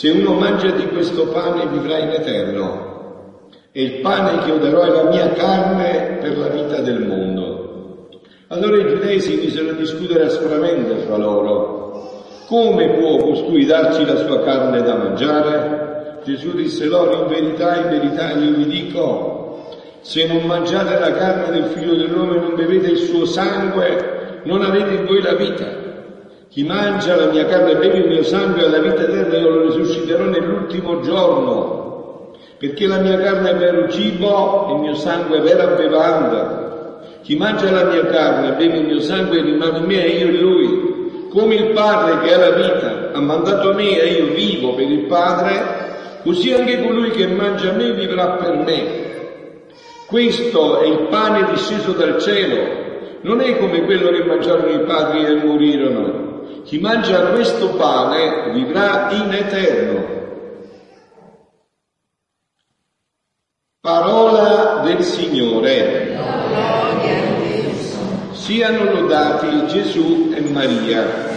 Se uno mangia di questo pane vivrà in eterno e il pane che io darò è la mia carne per la vita del mondo. Allora i giudei si misero a discutere aspramente fra loro. Come può costui darci la sua carne da mangiare? Gesù disse loro, in verità, in verità io vi dico, se non mangiate la carne del figlio dell'uomo e non bevete il suo sangue, non avete in voi la vita. Chi mangia la mia carne e beve il mio sangue ha la vita eterna, io lo risusciterò nell'ultimo giorno, perché la mia carne è vero cibo e il mio sangue è vera bevanda. Chi mangia la mia carne e beve il mio sangue rimane in me e io in lui. Come il Padre che ha la vita ha mandato me e io vivo per il Padre, così anche colui che mangia me vivrà per me. Questo è il pane disceso dal cielo, non è come quello che mangiarono i padri e morirono. Chi mangia questo pane vivrà in eterno. Parola del Signore. Siano lodati Gesù e Maria.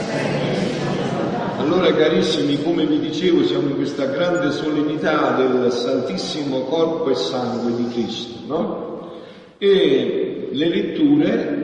Allora carissimi, come vi dicevo, siamo in questa grande solennità del Santissimo Corpo e Sangue di Cristo, no? E le letture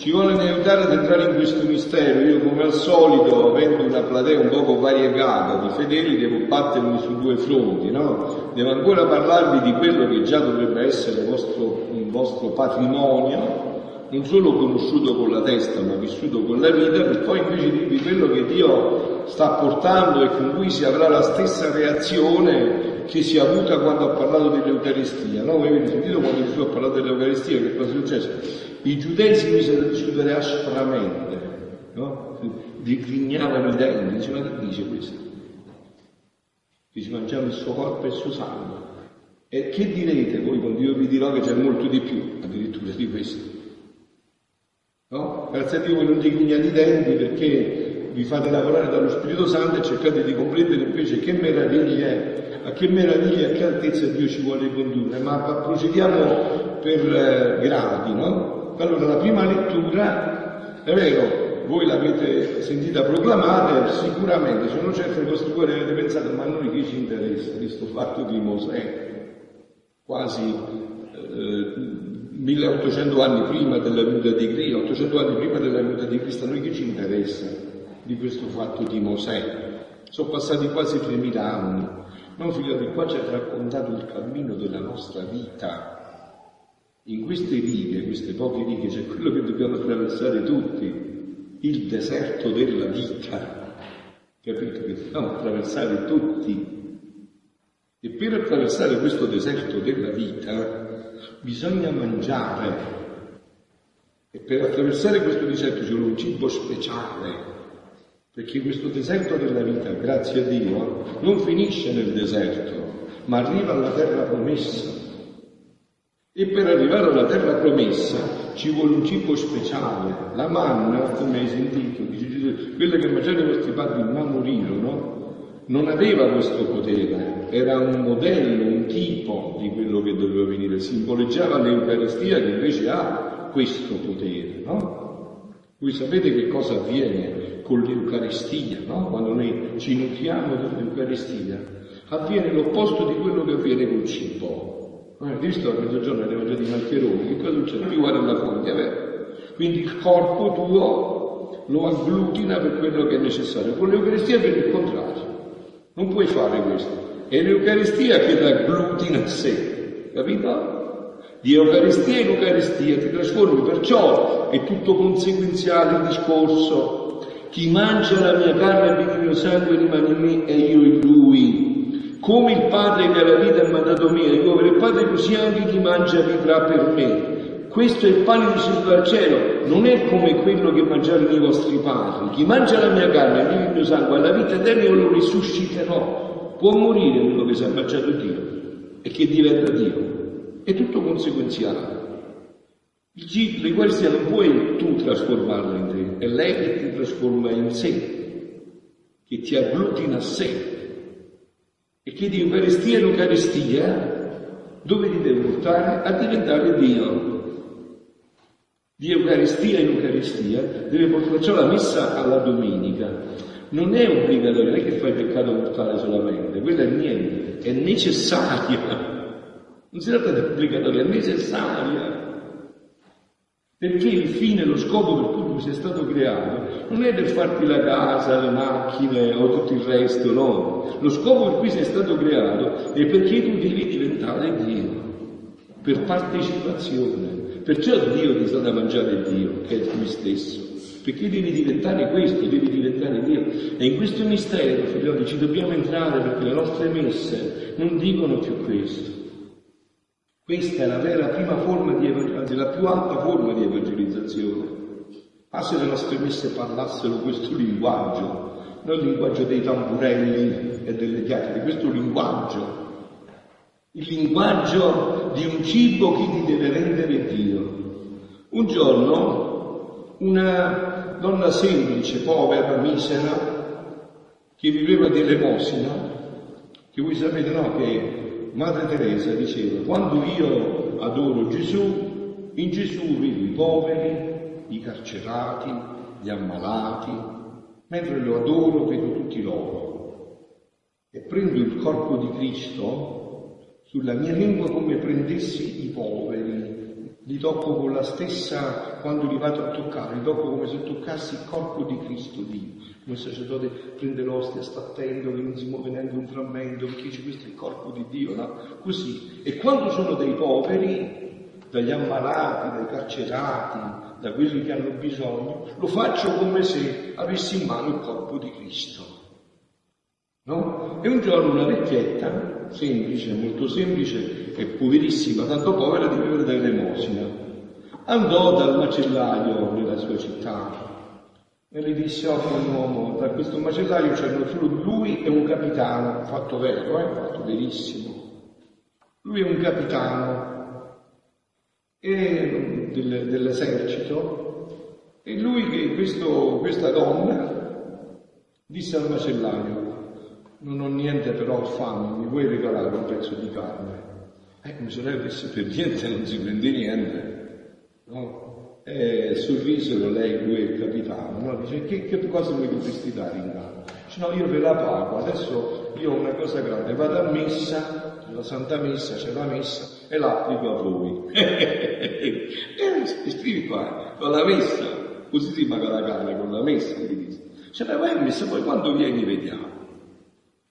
ci vogliono aiutare ad entrare in questo mistero. Io come al solito, avendo una platea un poco variegata di fedeli, devo battermi su due fronti, no? Devo ancora parlarvi di quello che già dovrebbe essere vostro, un vostro patrimonio, non solo conosciuto con la testa, ma vissuto con la vita, per poi invece dirvi quello che Dio sta portando e con cui si avrà la stessa reazione che si è avuta quando ha parlato dell'Eucaristia. No? Voi avete sentito quando Gesù ha parlato dell'Eucaristia, che cosa è successo? I giudei si misero a discutere aspramente, no? Digrignavano i denti, dice ma che dice questo? Si mangiava il suo corpo e il suo sangue. E che direte voi quando io vi dirò che c'è molto di più addirittura di questo? No? Grazie a Dio voi non digrignate i denti perché vi fate lavorare dallo Spirito Santo e cercate di comprendere invece che meraviglia è, a che meraviglia a che altezza Dio ci vuole condurre. Ma procediamo per eh, gradi, no? Allora la prima lettura, è vero, voi l'avete sentita proclamare, sicuramente sono certo che vostri cuori avete pensato, ma a noi che ci interessa questo fatto di Mosè, quasi eh, 1800 anni prima della venuta di Cristo, 800 anni prima della venuta di Cristo, a noi che ci interessa di questo fatto di Mosè? Sono passati quasi 3000 anni. No, figlio, qua ci ha raccontato il cammino della nostra vita in queste righe, queste poche righe, c'è quello che dobbiamo attraversare tutti, il deserto della vita. Capito? Che dobbiamo attraversare tutti. E per attraversare questo deserto della vita bisogna mangiare. E per attraversare questo deserto c'è un cibo speciale. Perché questo deserto della vita, grazie a Dio, non finisce nel deserto, ma arriva alla terra promessa. E per arrivare alla terra promessa ci vuole un cibo speciale. La manna, come hai sentito, quella che mangiarono i vostri padri ma morirono, non aveva questo potere, era un modello, un tipo di quello che doveva venire, simboleggiava l'Eucaristia che invece ha questo potere, no? Voi sapete che cosa avviene con l'Eucaristia, no? Quando noi ci nutriamo dell'Eucaristia, avviene l'opposto di quello che avviene col cibo. Eh, visto a mezzogiorno ne mangiati i maccheroni, che cosa succede? Più guarda la foglia, vero? Quindi il corpo tuo lo agglutina per quello che è necessario. Con l'Eucaristia per il contrario. Non puoi fare questo. È l'Eucaristia che l'agglutina a sé. Capito? Di Eucaristia in Eucaristia ti trasformi, perciò è tutto conseguenziale il discorso. Chi mangia la mia carne e il mio sangue rimane in me e io in lui come il Padre che la vita ha mandato me, io per il Padre così anche chi mangia vivrà per me. Questo è il pane disceso dal cielo, non è come quello che mangiarono i vostri padri. Chi mangia la mia carne e il mio sangue ha la vita eterna io lo risusciterò. può morire uno che si è mangiato Dio e che diventa Dio. È tutto conseguenziale. L'Eucaristia non puoi tu trasformarla in te, è lei che ti trasforma in sé, che ti agglutina a sé. E che di Eucaristia in Eucaristia, dove ti deve portare? A diventare Dio. Di Eucaristia in Eucaristia deve portare, perciò la messa alla domenica non è obbligatoria, non è che fai peccato mortale solamente, quella è niente, è necessaria. Non si tratta di obbligatoria, è necessaria. Perché il fine, lo scopo per cui sei stato creato non è per farti la casa, le macchine o tutto il resto, no. Lo scopo per cui sei stato creato è perché tu devi diventare Dio, per partecipazione. Perciò Dio ti sta da mangiare Dio, che è lui stesso. Perché devi diventare questo, devi diventare Dio. E in questo mistero, figlioli, ci dobbiamo entrare perché le nostre messe non dicono più questo. Questa è la vera prima forma di evangelizzazione, la più alta forma di evangelizzazione. Ah, se le nostre messe parlassero questo linguaggio, non il linguaggio dei tamburelli e delle chiacchiere, questo linguaggio, il linguaggio di un cibo che ti deve rendere Dio. Un giorno una donna semplice, povera, misera, che viveva di elemosina, che voi sapete no, che Madre Teresa diceva, quando io adoro Gesù, in Gesù vedo i poveri, i carcerati, gli ammalati, mentre lo adoro vedo tutti loro. E prendo il corpo di Cristo sulla mia lingua come prendessi i poveri, li tocco con la stessa, quando li vado a toccare, li tocco come se toccassi il corpo di Cristo Dio come il sacerdote prende l'ostia, sta attento che non si muove neanche un frammento, perché dice questo è il corpo di Dio, no? Così. E quando sono dei poveri, dagli ammalati, dai carcerati, da quelli che hanno bisogno, lo faccio come se avessi in mano il corpo di Cristo. No? E un giorno una vecchietta, semplice, molto semplice e poverissima, tanto povera di vivere dall'elemosina, andò dal macellaio nella sua città e gli disse, oh, un uomo, da questo macellaio c'erano solo lui e un capitano, fatto vero, eh? fatto verissimo. Lui è un capitano e, del, dell'esercito e lui, questo, questa donna, disse al macellaio, non ho niente però ho fame, mi vuoi regalare un pezzo di carne? Eh, mia sorella disse, per niente non si prende niente, no? E sorrisero lei, lui e il capitano, no? dice che, che cosa mi potresti dare in cambio? Dice no, io ve la pago, adesso io ho una cosa grande, vado a messa, la Santa Messa, c'è la messa e l'applico a voi. e scrivi qua, con la messa, così si paga la carne con la messa, gli dice. Beh, vai a messa, poi quando vieni vediamo.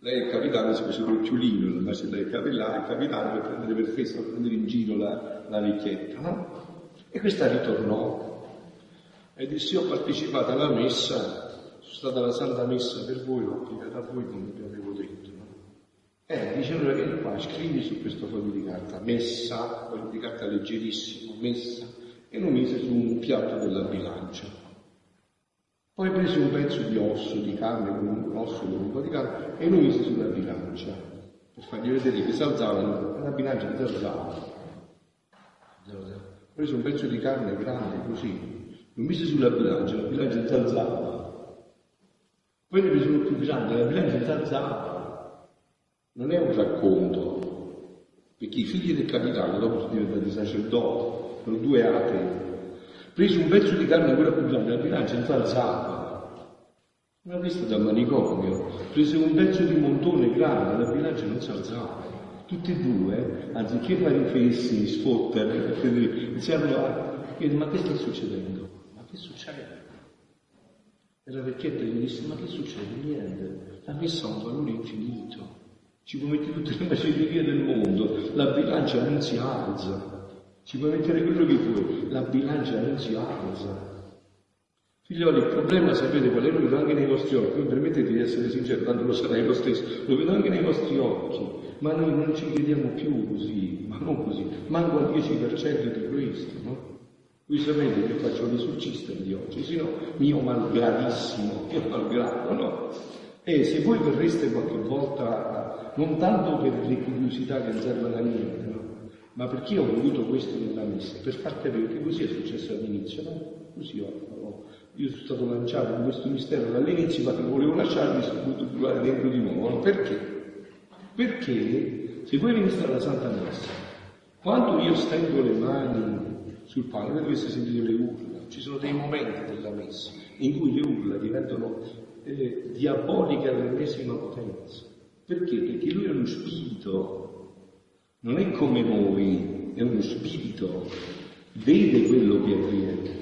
Lei il capitano si faceva il ciulino, invece lei il capitano, il capitano per prendere per festa, per prendere in giro la, la vecchietta, no? E questa ritornò e disse ho partecipato alla messa, sono stata alla Santa Messa per voi, l'ho applicata a voi come vi avevo detto. No? Eh, dice allora vieni qua, scrivi su questo foglio di carta, messa, foglio di carta leggerissimo, messa, e lo mise su un piatto della bilancia. Poi prese un pezzo di osso, di carne, un osso po' di carne, e lo mise sulla bilancia, per fargli vedere che si alzava, la bilancia si alzava preso un pezzo di carne grande così, lo mise sulla bilancia, la bilancia si alzava. Poi ne prese uno più grande, la bilancia si alzava. Non è un racconto, perché i figli del capitano dopo sono diventati sacerdoti, sono due atei. Prese un pezzo di carne quella grande, la bilancia si alzava. Una vista da manicomio, prese un pezzo di montone grande, la bilancia non si alzava tutti e due, anziché fare i fessi, sfottere, iniziarono a chiedere ma che sta succedendo? Ma che succede? E la vecchietta gli disse ma che succede? Niente, la messa ha un valore infinito, ci puoi mettere tutte le macellerie del mondo, la bilancia non si alza, ci puoi mettere quello che vuoi, la bilancia non si alza. Figlioli, il problema sapete qual è? Lo vedo anche nei vostri occhi, permettete di essere sincero, tanto lo sarei lo stesso, lo vedo anche nei vostri occhi ma noi non ci crediamo più così, ma non così, manco al 10% di questo, no? Voi sapete che faccio l'esorcista di oggi, sino mio malgradissimo, mio malgrado, no? E se voi verreste qualche volta, non tanto per le curiosità che non servono a niente, no? Ma perché ho voluto questo nella messa? Per far capire che così è successo all'inizio, no? Così ho, ho, io sono stato lanciato in questo mistero dall'inizio, ma che volevo lasciarmi sono dovuto trovare dentro di nuovo. Perché? Perché se voi veniste alla Santa Messa, quando io stendo le mani sul pane, voi avreste sentito le urla, ci sono dei momenti della Messa in cui le urla diventano eh, diaboliche all'ennesima potenza. Perché? Perché lui è uno spirito, non è come noi, è uno spirito, vede quello che avviene.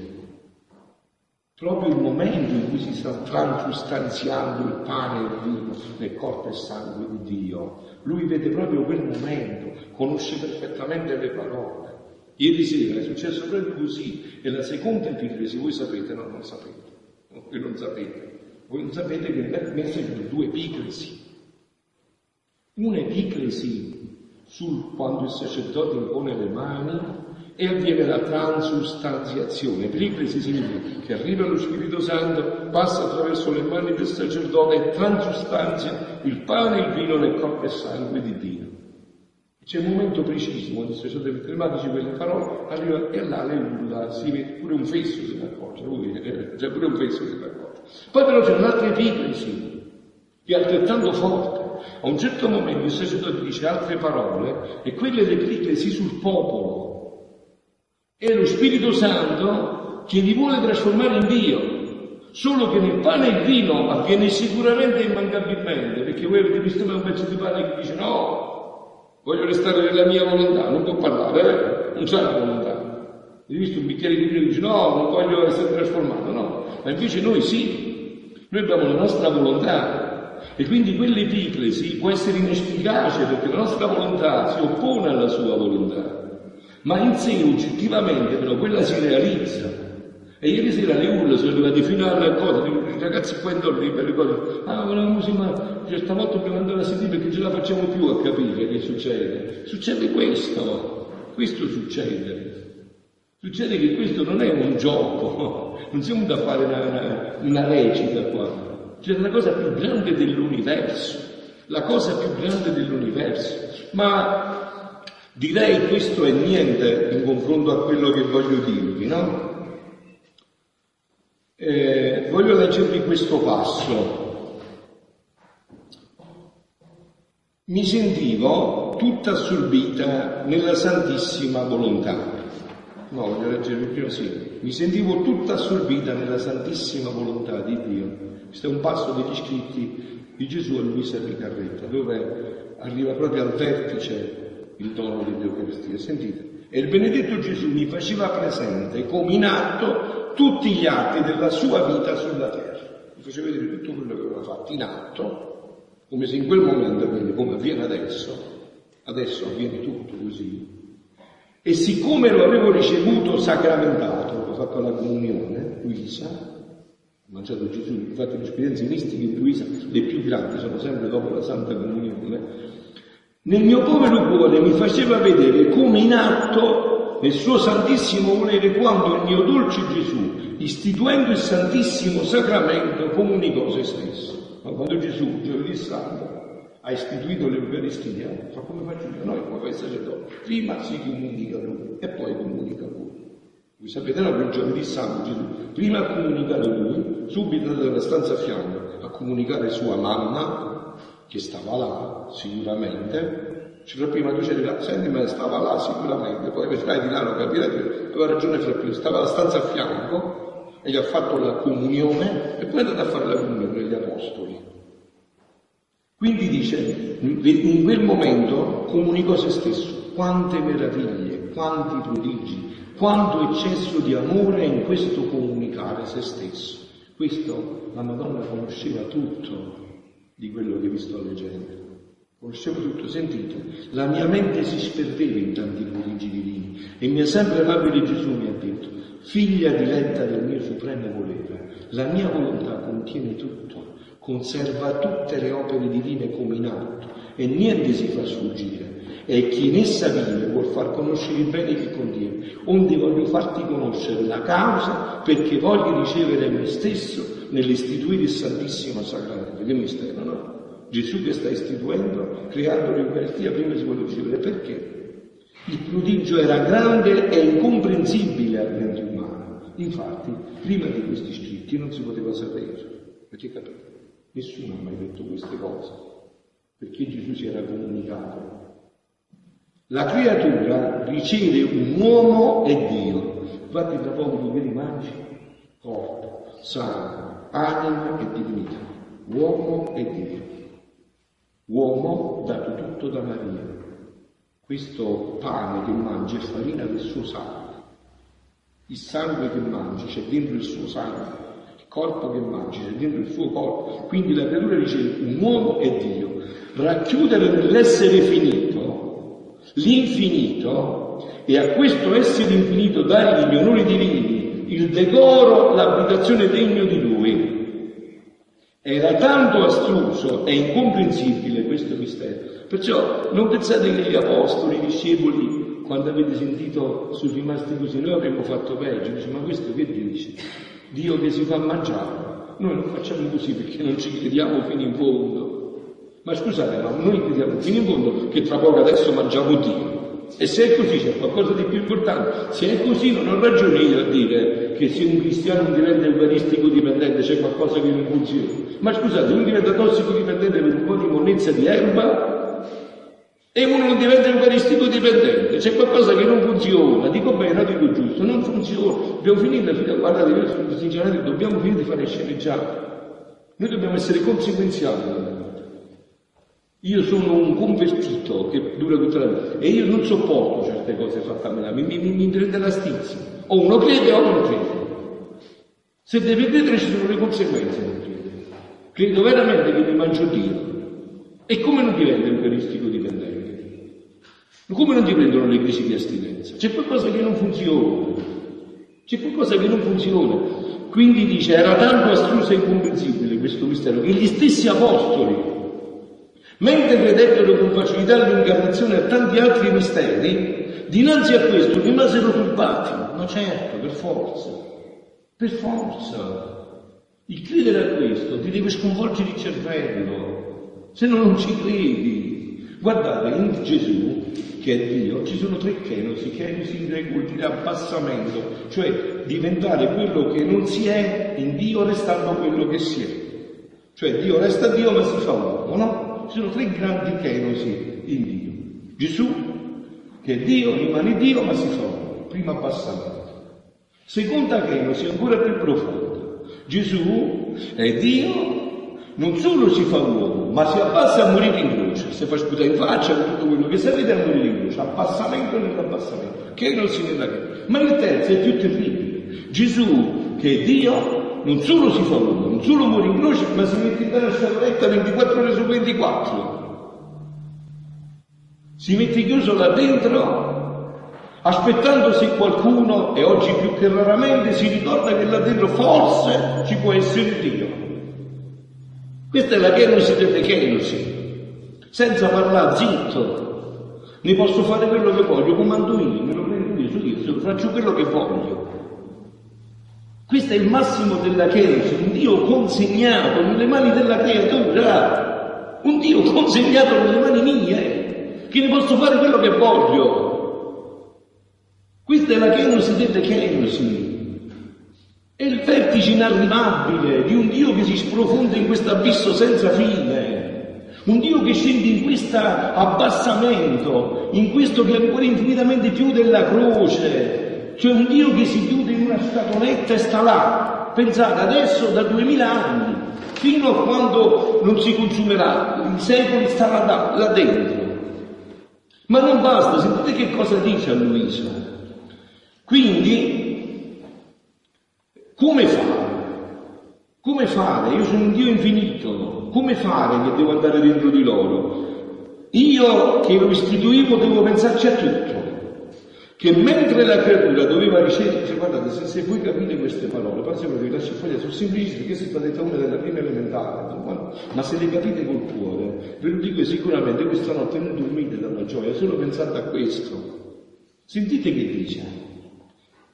Proprio il momento in cui si sta transustanziando il pane e il vino nel corpo e sangue di Dio, lui vede proprio quel momento, conosce perfettamente le parole. Ieri sera è successo proprio così, e la seconda epiclesi voi sapete, no, non sapete, voi non sapete, voi non sapete che nel mese sono due epiclesi. Un'epiclesi sul quando il sacerdote impone le mani e avviene la transustanziazione. Epiclesi significa che arriva lo Spirito Santo, passa attraverso le mani del sacerdote e transustanzia il pane e il vino nel corpo e sangue di Dio. C'è un momento preciso quando il sacerdote mette le mani, dice quelle parole, arriva e urla, si vede pure un fesso se ne accorge, eh, c'è pure un fesso se ne accorge. Poi però c'è un'altra epiclesi che è altrettanto forte. A un certo momento il sacerdote dice altre parole e quelle l'epiclesi sul popolo è lo Spirito Santo che li vuole trasformare in Dio. Solo che nel pane e il vino avviene sicuramente immancabilmente, perché voi avete visto un pezzo di pane che dice no, voglio restare nella mia volontà, non può parlare, eh? non c'è la volontà. Avete visto un bicchiere di vino che dice no, non voglio essere trasformato, no. Ma invece noi sì, noi abbiamo la nostra volontà. E quindi quell'epiclesi può essere inefficace perché la nostra volontà si oppone alla sua volontà ma in sé oggettivamente però quella si realizza. E ieri sera le urla sono arrivate fino alla cosa, i ragazzi qua intorno le cose, ah volevamo ma certe volte dobbiamo andare a sentire perché ce la facciamo più a capire che succede. Succede questo, questo succede. Succede che questo non è un gioco, non siamo da fare una, una, una recita qua, c'è una cosa più grande dell'universo, la cosa più grande dell'universo. Ma Direi questo è niente in confronto a quello che voglio dirvi, no? Eh, voglio leggervi questo passo. Mi sentivo tutta assorbita nella santissima volontà. No, voglio leggervi prima sì. Mi sentivo tutta assorbita nella santissima volontà di Dio. Questo è un passo degli scritti di Gesù a Luisa Ricarretta, dove arriva proprio al vertice il dono dell'Eucaristia. Sentite, e il benedetto Gesù mi faceva presente come in atto tutti gli atti della sua vita sulla terra. Mi faceva vedere tutto quello che aveva fatto in atto, come se in quel momento, quindi come avviene adesso, adesso avviene tutto così. E siccome lo avevo ricevuto sacramentato, ho fatto la comunione, Luisa, mangiato Gesù, infatti le esperienze mistiche Luisa, le più grandi, sono sempre dopo la Santa Comunione, nel mio povero cuore mi faceva vedere come in atto nel suo santissimo volere quando il mio dolce Gesù, istituendo il santissimo sacramento, comunicò se stesso. Ma quando Gesù, giovedì santo, ha istituito l'Eucaristia, fa come faccio io, noi come sacerdote, prima si comunica lui e poi comunica lui. Voi sapete il giovedì santo Gesù, prima a comunicare lui, subito dalla stanza a fianco, a comunicare sua mamma, che stava là sicuramente, c'era prima là, senti ma stava là sicuramente, poi vedrai di là lo capirete, aveva ragione Frappino, stava alla stanza a fianco e gli ha fatto la comunione e poi è andato a fare la comunione con gli apostoli. Quindi dice, in quel momento comunicò se stesso, quante meraviglie, quanti prodigi, quanto eccesso di amore in questo comunicare se stesso. Questo la Madonna conosceva tutto, di quello che vi sto leggendo. Conoscevo tutto, sentite, la mia mente si sperdeva in tanti prodigi divini e mia sempre amabile Gesù mi ha detto, figlia diletta del mio supremo volere, la mia volontà contiene tutto, conserva tutte le opere divine come in atto e niente si fa sfuggire. E chi in essa vive vuol far conoscere il bene che contiene, onde voglio farti conoscere la causa perché voglio ricevere me stesso nell'istituire il Santissimo Sacramento. Che mistero, no? Gesù che sta istituendo, creando l'Eucaristia, prima si vuole ricevere. Perché? Il prodigio era grande e incomprensibile al mente umano. Infatti, prima di questi scritti non si poteva sapere. Perché capite? Nessuno ha mai detto queste cose. Perché Gesù si era comunicato. La creatura riceve un uomo e Dio. Infatti tra poco tu vedi mangi corpo, sangue, anima e divinità. Uomo e Dio. Uomo dato tutto da Maria. Questo pane che mangi è farina del suo sangue. Il sangue che mangi c'è dentro il suo sangue. Il corpo che mangi c'è dentro il suo corpo. Quindi la creatura dice un uomo è Dio. Racchiudere nell'essere finito l'infinito e a questo essere infinito dargli gli onori divini, il decoro, l'abitazione degno di lui era tanto astruso e incomprensibile questo mistero. Perciò non pensate che gli apostoli, i discepoli, quando avete sentito sono rimasti così, noi avremmo fatto peggio. Dice, ma questo che dice? Dio che si fa mangiare. Noi non facciamo così perché non ci crediamo fino in fondo. Ma scusate, ma noi crediamo fino in fondo che tra poco adesso mangiamo Dio. E se è così c'è qualcosa di più importante. Se è così non ho ragione io a dire che se un cristiano diventa eucaristico dipendente c'è qualcosa che non funziona. Ma scusate, uno diventa tossico dipendente per un po' di monnezza di erba e uno non diventa eucaristico dipendente. C'è qualcosa che non funziona. Dico bene, dico giusto, non funziona. Dobbiamo finire la guardate, io sinceramente dobbiamo finire di fare sceneggiate. Noi dobbiamo essere conseguenziali io sono un convertito che dura tutta la vita e io non sopporto certe cose fatte a me, mi, mi, mi prende la stizza. O uno crede o non crede. Se deve credere ci sono le conseguenze non crede. Credo veramente che mi mangio Dio. E come non diventa eucaristico dipendente? Come non ti prendono le crisi di astinenza? C'è qualcosa che non funziona. C'è qualcosa che non funziona. Quindi dice, era tanto astruso e incomprensibile questo mistero che gli stessi apostoli Mentre credettero con facilità all'incarnazione a tanti altri misteri, dinanzi a questo rimasero turbati. Ma certo, per forza, per forza. Il credere a questo ti deve sconvolgere il cervello, se no non ci credi. Guardate, in Gesù, che è Dio, ci sono tre kenosi. Kenosi in greco vuol dire abbassamento, cioè diventare quello che non si è in Dio restando quello che si è. Cioè Dio resta Dio ma si fa uomo, no? Ci sono tre grandi kenosi in Dio. Gesù, che è Dio, rimane Dio, ma si uomo. Prima abbassamento. Seconda kenosi, ancora più profonda. Gesù è Dio, non solo si fa uomo, ma si abbassa a morire in croce, si fa sputare in faccia con tutto quello che sapete a morire in croce, abbassamento nell'abbassamento, che nella che. Ma il terzo è più terribile. Gesù, che è Dio, non solo si fa uno, non solo muore in croce, ma si mette in una scatoletta 24 ore su 24. Si mette chiuso là dentro, aspettando se qualcuno, e oggi più che raramente, si ricorda che là dentro forse ci può essere Dio. Questa è la kenosi delle kenosi. Senza parlare, zitto. Ne posso fare quello che voglio, comando io, me lo prendo io, io, faccio quello che voglio. Questo è il massimo della Chiesa, un Dio consegnato nelle mani della creatura, un Dio consegnato nelle mani mie, che ne posso fare quello che voglio. Questa è la Kenosi delle Kenosi. È il vertice inarrivabile di un Dio che si sprofonda in questo abisso senza fine. Un Dio che scende in questo abbassamento, in questo che è ancora infinitamente più della croce, c'è un Dio che si chiude in una scatoletta e sta là. Pensate, adesso da duemila anni, fino a quando non si consumerà, i secoli starà là, là dentro. Ma non basta, sentite che cosa dice a Luisa. Quindi, come fare? Come fare? Io sono un Dio infinito, come fare che devo andare dentro di loro? Io che lo istituivo devo pensarci a tutto che mentre la creatura doveva ricevere, cioè, guardate, se, se, voi capite queste parole, per esempio vi lascio foglia, sono semplicissime, perché siete state una della prima elementare, ma se le capite col cuore, ve lo dico sicuramente, questa notte non dormite dalla gioia, solo pensate a questo. Sentite che dice,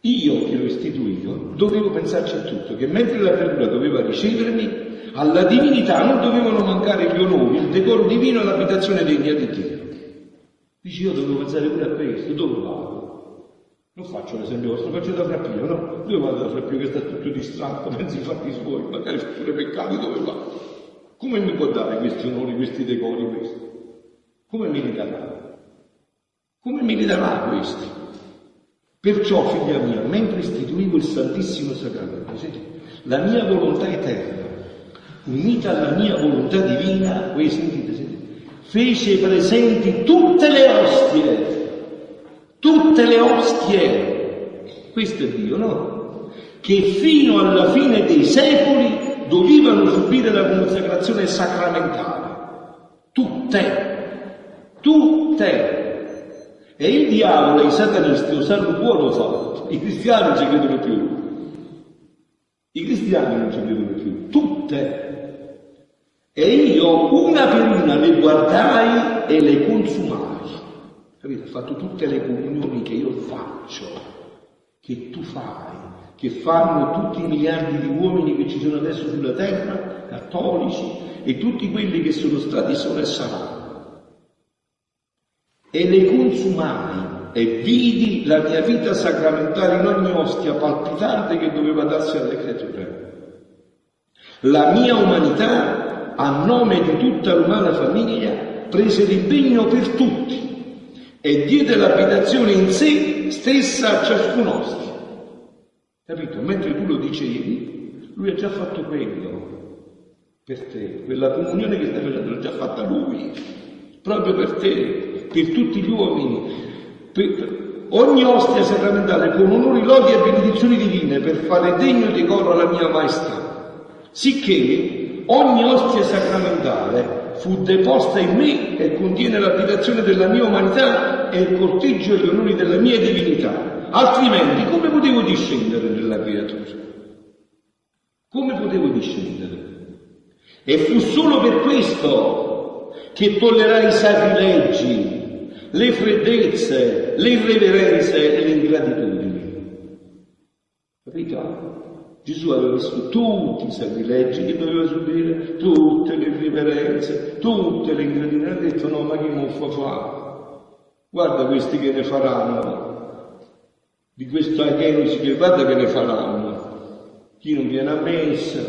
io che lo istituito dovevo pensarci a tutto, che mentre la creatura doveva ricevermi, alla divinità non dovevano mancare gli onori, il decoro divino e l'abitazione degna di Dio. Dici io dovevo pensare pure a questo, dove vado? Non faccio l'esempio vostro, faccio da Frappino, no? Dove vado da Frappino che sta tutto distratto, pensi ai fatti suoi, magari fa pure peccati, dove va? Come mi può dare questi onori, questi decori, questi? Come mi li darà? Come mi li darà questi? Perciò, figlia mia, mentre istituivo il Santissimo Sacramento, la mia volontà eterna, unita alla mia volontà divina, voi sentite, sentite, fece presenti tutte le ostie tutte le ostie, questo è Dio, no? Che fino alla fine dei secoli dovevano subire la consacrazione sacramentale. Tutte, tutte. E il diavolo e i satanisti lo sanno buono fatto. I cristiani non ci credono più. I cristiani non ci credono più. Tutte. E io una per una le guardai e le consumai. Capito? Ha fatto tutte le comunioni che io faccio, che tu fai, che fanno tutti i miliardi di uomini che ci sono adesso sulla terra, cattolici, e tutti quelli che sono stati sono e saranno. E le consumai e vidi la mia vita sacramentale in ogni ostia palpitante che doveva darsi alle creature. La mia umanità, a nome di tutta l'umana famiglia, prese l'impegno per tutti e diede l'abitazione in sé stessa a ciascun nostro. Capito? Mentre tu lo dicevi, lui ha già fatto quello per te, quella comunione che stai facendo l'ha già fatta lui, proprio per te, per tutti gli uomini. Per ogni ostia sacramentale con onori, lodi e benedizioni divine per fare degno decoro alla mia maestà. Sicché ogni ostia sacramentale fu deposta in me e contiene l'abitazione della mia umanità e il corteggio e gli onori della mia divinità. Altrimenti come potevo discendere nella creatura? Come potevo discendere? E fu solo per questo che tollerai i sacrilegi, le freddezze, le irreverenze e le ingratitudini. Capito? Gesù aveva visto tutti i sacrilegi che doveva subire, tutte le riverenze, tutte le ingratitudini. Ha detto no, ma che muffa fa? Guarda questi che ne faranno. Di questo Agenesi che guarda che ne faranno. Chi non viene a messa,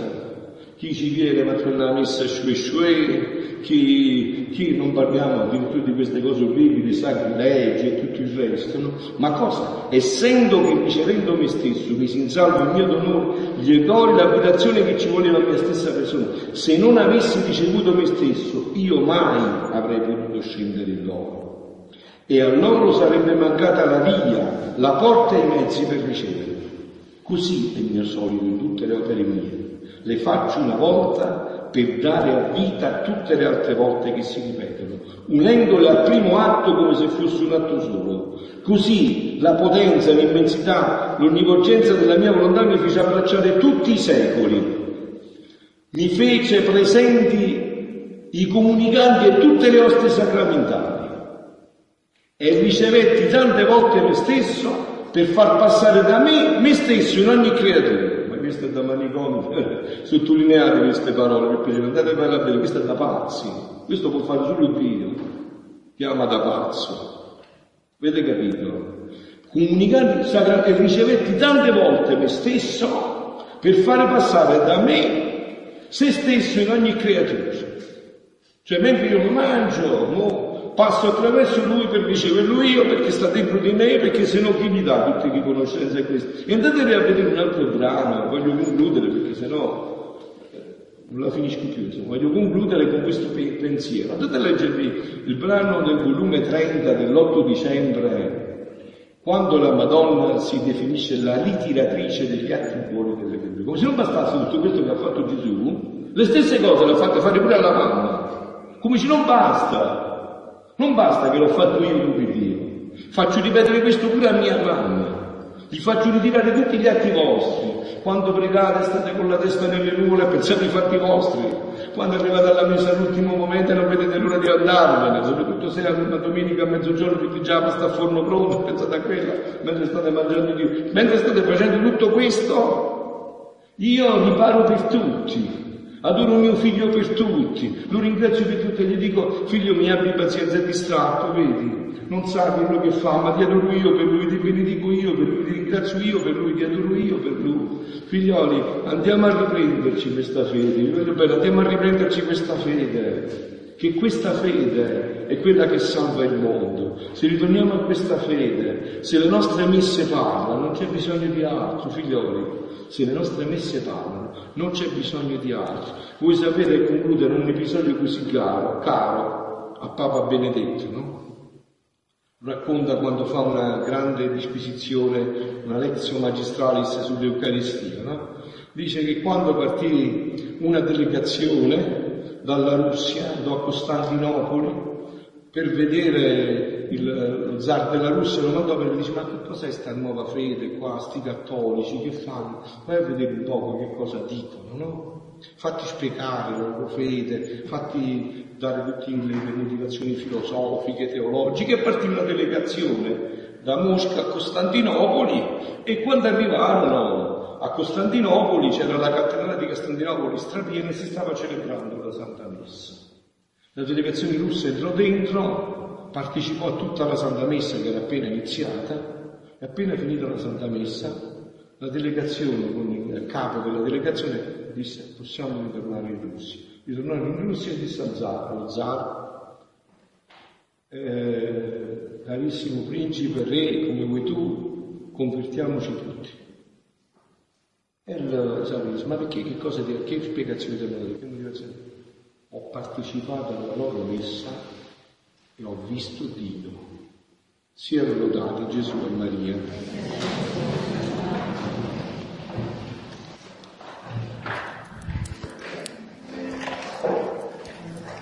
chi ci viene ma fa la messa shue shue, chi, chi non parliamo addirittura di queste cose orribili, sacrilegi e tutto il resto, no? ma cosa? Essendo che ricevendo me stesso mi si insalvo il mio d'onore, gli do l'abitazione che ci voleva la mia stessa persona, se non avessi ricevuto me stesso, io mai avrei potuto scendere in loro. E a loro sarebbe mancata la via, la porta e i mezzi per ricevere. Così è il mio solito in tutte le opere mie. Le faccio una volta per dare vita a tutte le altre volte che si ripetono, unendole al primo atto come se fosse un atto solo. Così la potenza, l'immensità, l'onnivogenza della mia volontà mi fece abbracciare tutti i secoli, mi fece presenti i comunicanti e tutte le ostie sacramentali e ricevetti tante volte me stesso per far passare da me me stesso in ogni creatura questo è da manicomio, sottolineate queste parole, per piacere, andate a parlare bene, questo è da pazzi, questo può fare solo Dio, chiama da pazzo. Avete capito? Comunicando sacra e ricevetti tante volte me stesso per fare passare da me se stesso in ogni creatura. Cioè, mentre io mangio, mo, passo attraverso lui per riceverlo io perché sta dentro di me, perché se no chi mi dà tutte le conoscenze queste? E andatevi a vedere un altro brano, voglio concludere perché se no eh, non la finisco più, insomma, voglio concludere con questo pensiero. Andate a leggervi il brano del volume 30 dell'8 dicembre, quando la Madonna si definisce la ritiratrice degli atti buoni delle creature. Come se non bastasse tutto questo che ha fatto Gesù, le stesse cose le ha fatte fare pure alla mamma. Come se non basta, non basta che l'ho fatto io come Dio, faccio ripetere questo pure a mia mamma. Vi faccio ritirare tutti gli atti vostri. Quando pregate state con la testa nelle nuvole e pensate ai fatti vostri. Quando arrivate alla messa all'ultimo momento non vedete l'ora di andarvene, soprattutto se una domenica a mezzogiorno già sta a forno pronto, pensate a quella, mentre state mangiando Dio. Mentre state facendo tutto questo, io riparo per tutti. Adoro mio figlio per tutti, lo ringrazio per tutti e gli dico, figlio mi abbi pazienza, è distratto, vedi? non sa quello che fa, ma ti adoro io per lui, ti benedico io per lui, ti ringrazio io per lui, ti adoro io per lui. Figlioli, andiamo a riprenderci questa fede, andiamo a riprenderci questa fede, che questa fede è quella che salva il mondo. Se ritorniamo a questa fede, se le nostre messe parlano, non c'è bisogno di altro, figlioli. Se le nostre messe parlano, non c'è bisogno di altro. Voi sapete concludere un episodio così caro, caro a Papa Benedetto, no? racconta quando fa una grande disquisizione, una lezione magistralis sull'Eucaristia, no? dice che quando partì una delegazione dalla Russia, andò a Costantinopoli per vedere il, il zar della Russia, lo mandò per dice ma che cos'è sta nuova fede qua, sti cattolici, che fanno? Vai a vedere un poco che cosa dicono, no? Fatti spiegare la loro fede, fatti dare tutte le motivazioni filosofiche, teologiche, e partì una delegazione da Mosca a Costantinopoli e quando arrivarono Costantinopoli c'era la cattedrale di Costantinopoli strapiena e si stava celebrando la Santa Messa. La delegazione russa entrò dentro, partecipò a tutta la Santa Messa che era appena iniziata e appena finita la Santa Messa la delegazione, con il capo della delegazione, disse possiamo ritornare in Russia ritornò in Russia e disse al zar, allo zar, eh, carissimo principe, re, come vuoi tu, convertiamoci tutti. E il zar disse, ma perché? Che cosa ti Che spiegazione ti hanno Che motivazione? Ho partecipato alla loro messa e ho visto Dio. Siano lodati Gesù e Maria.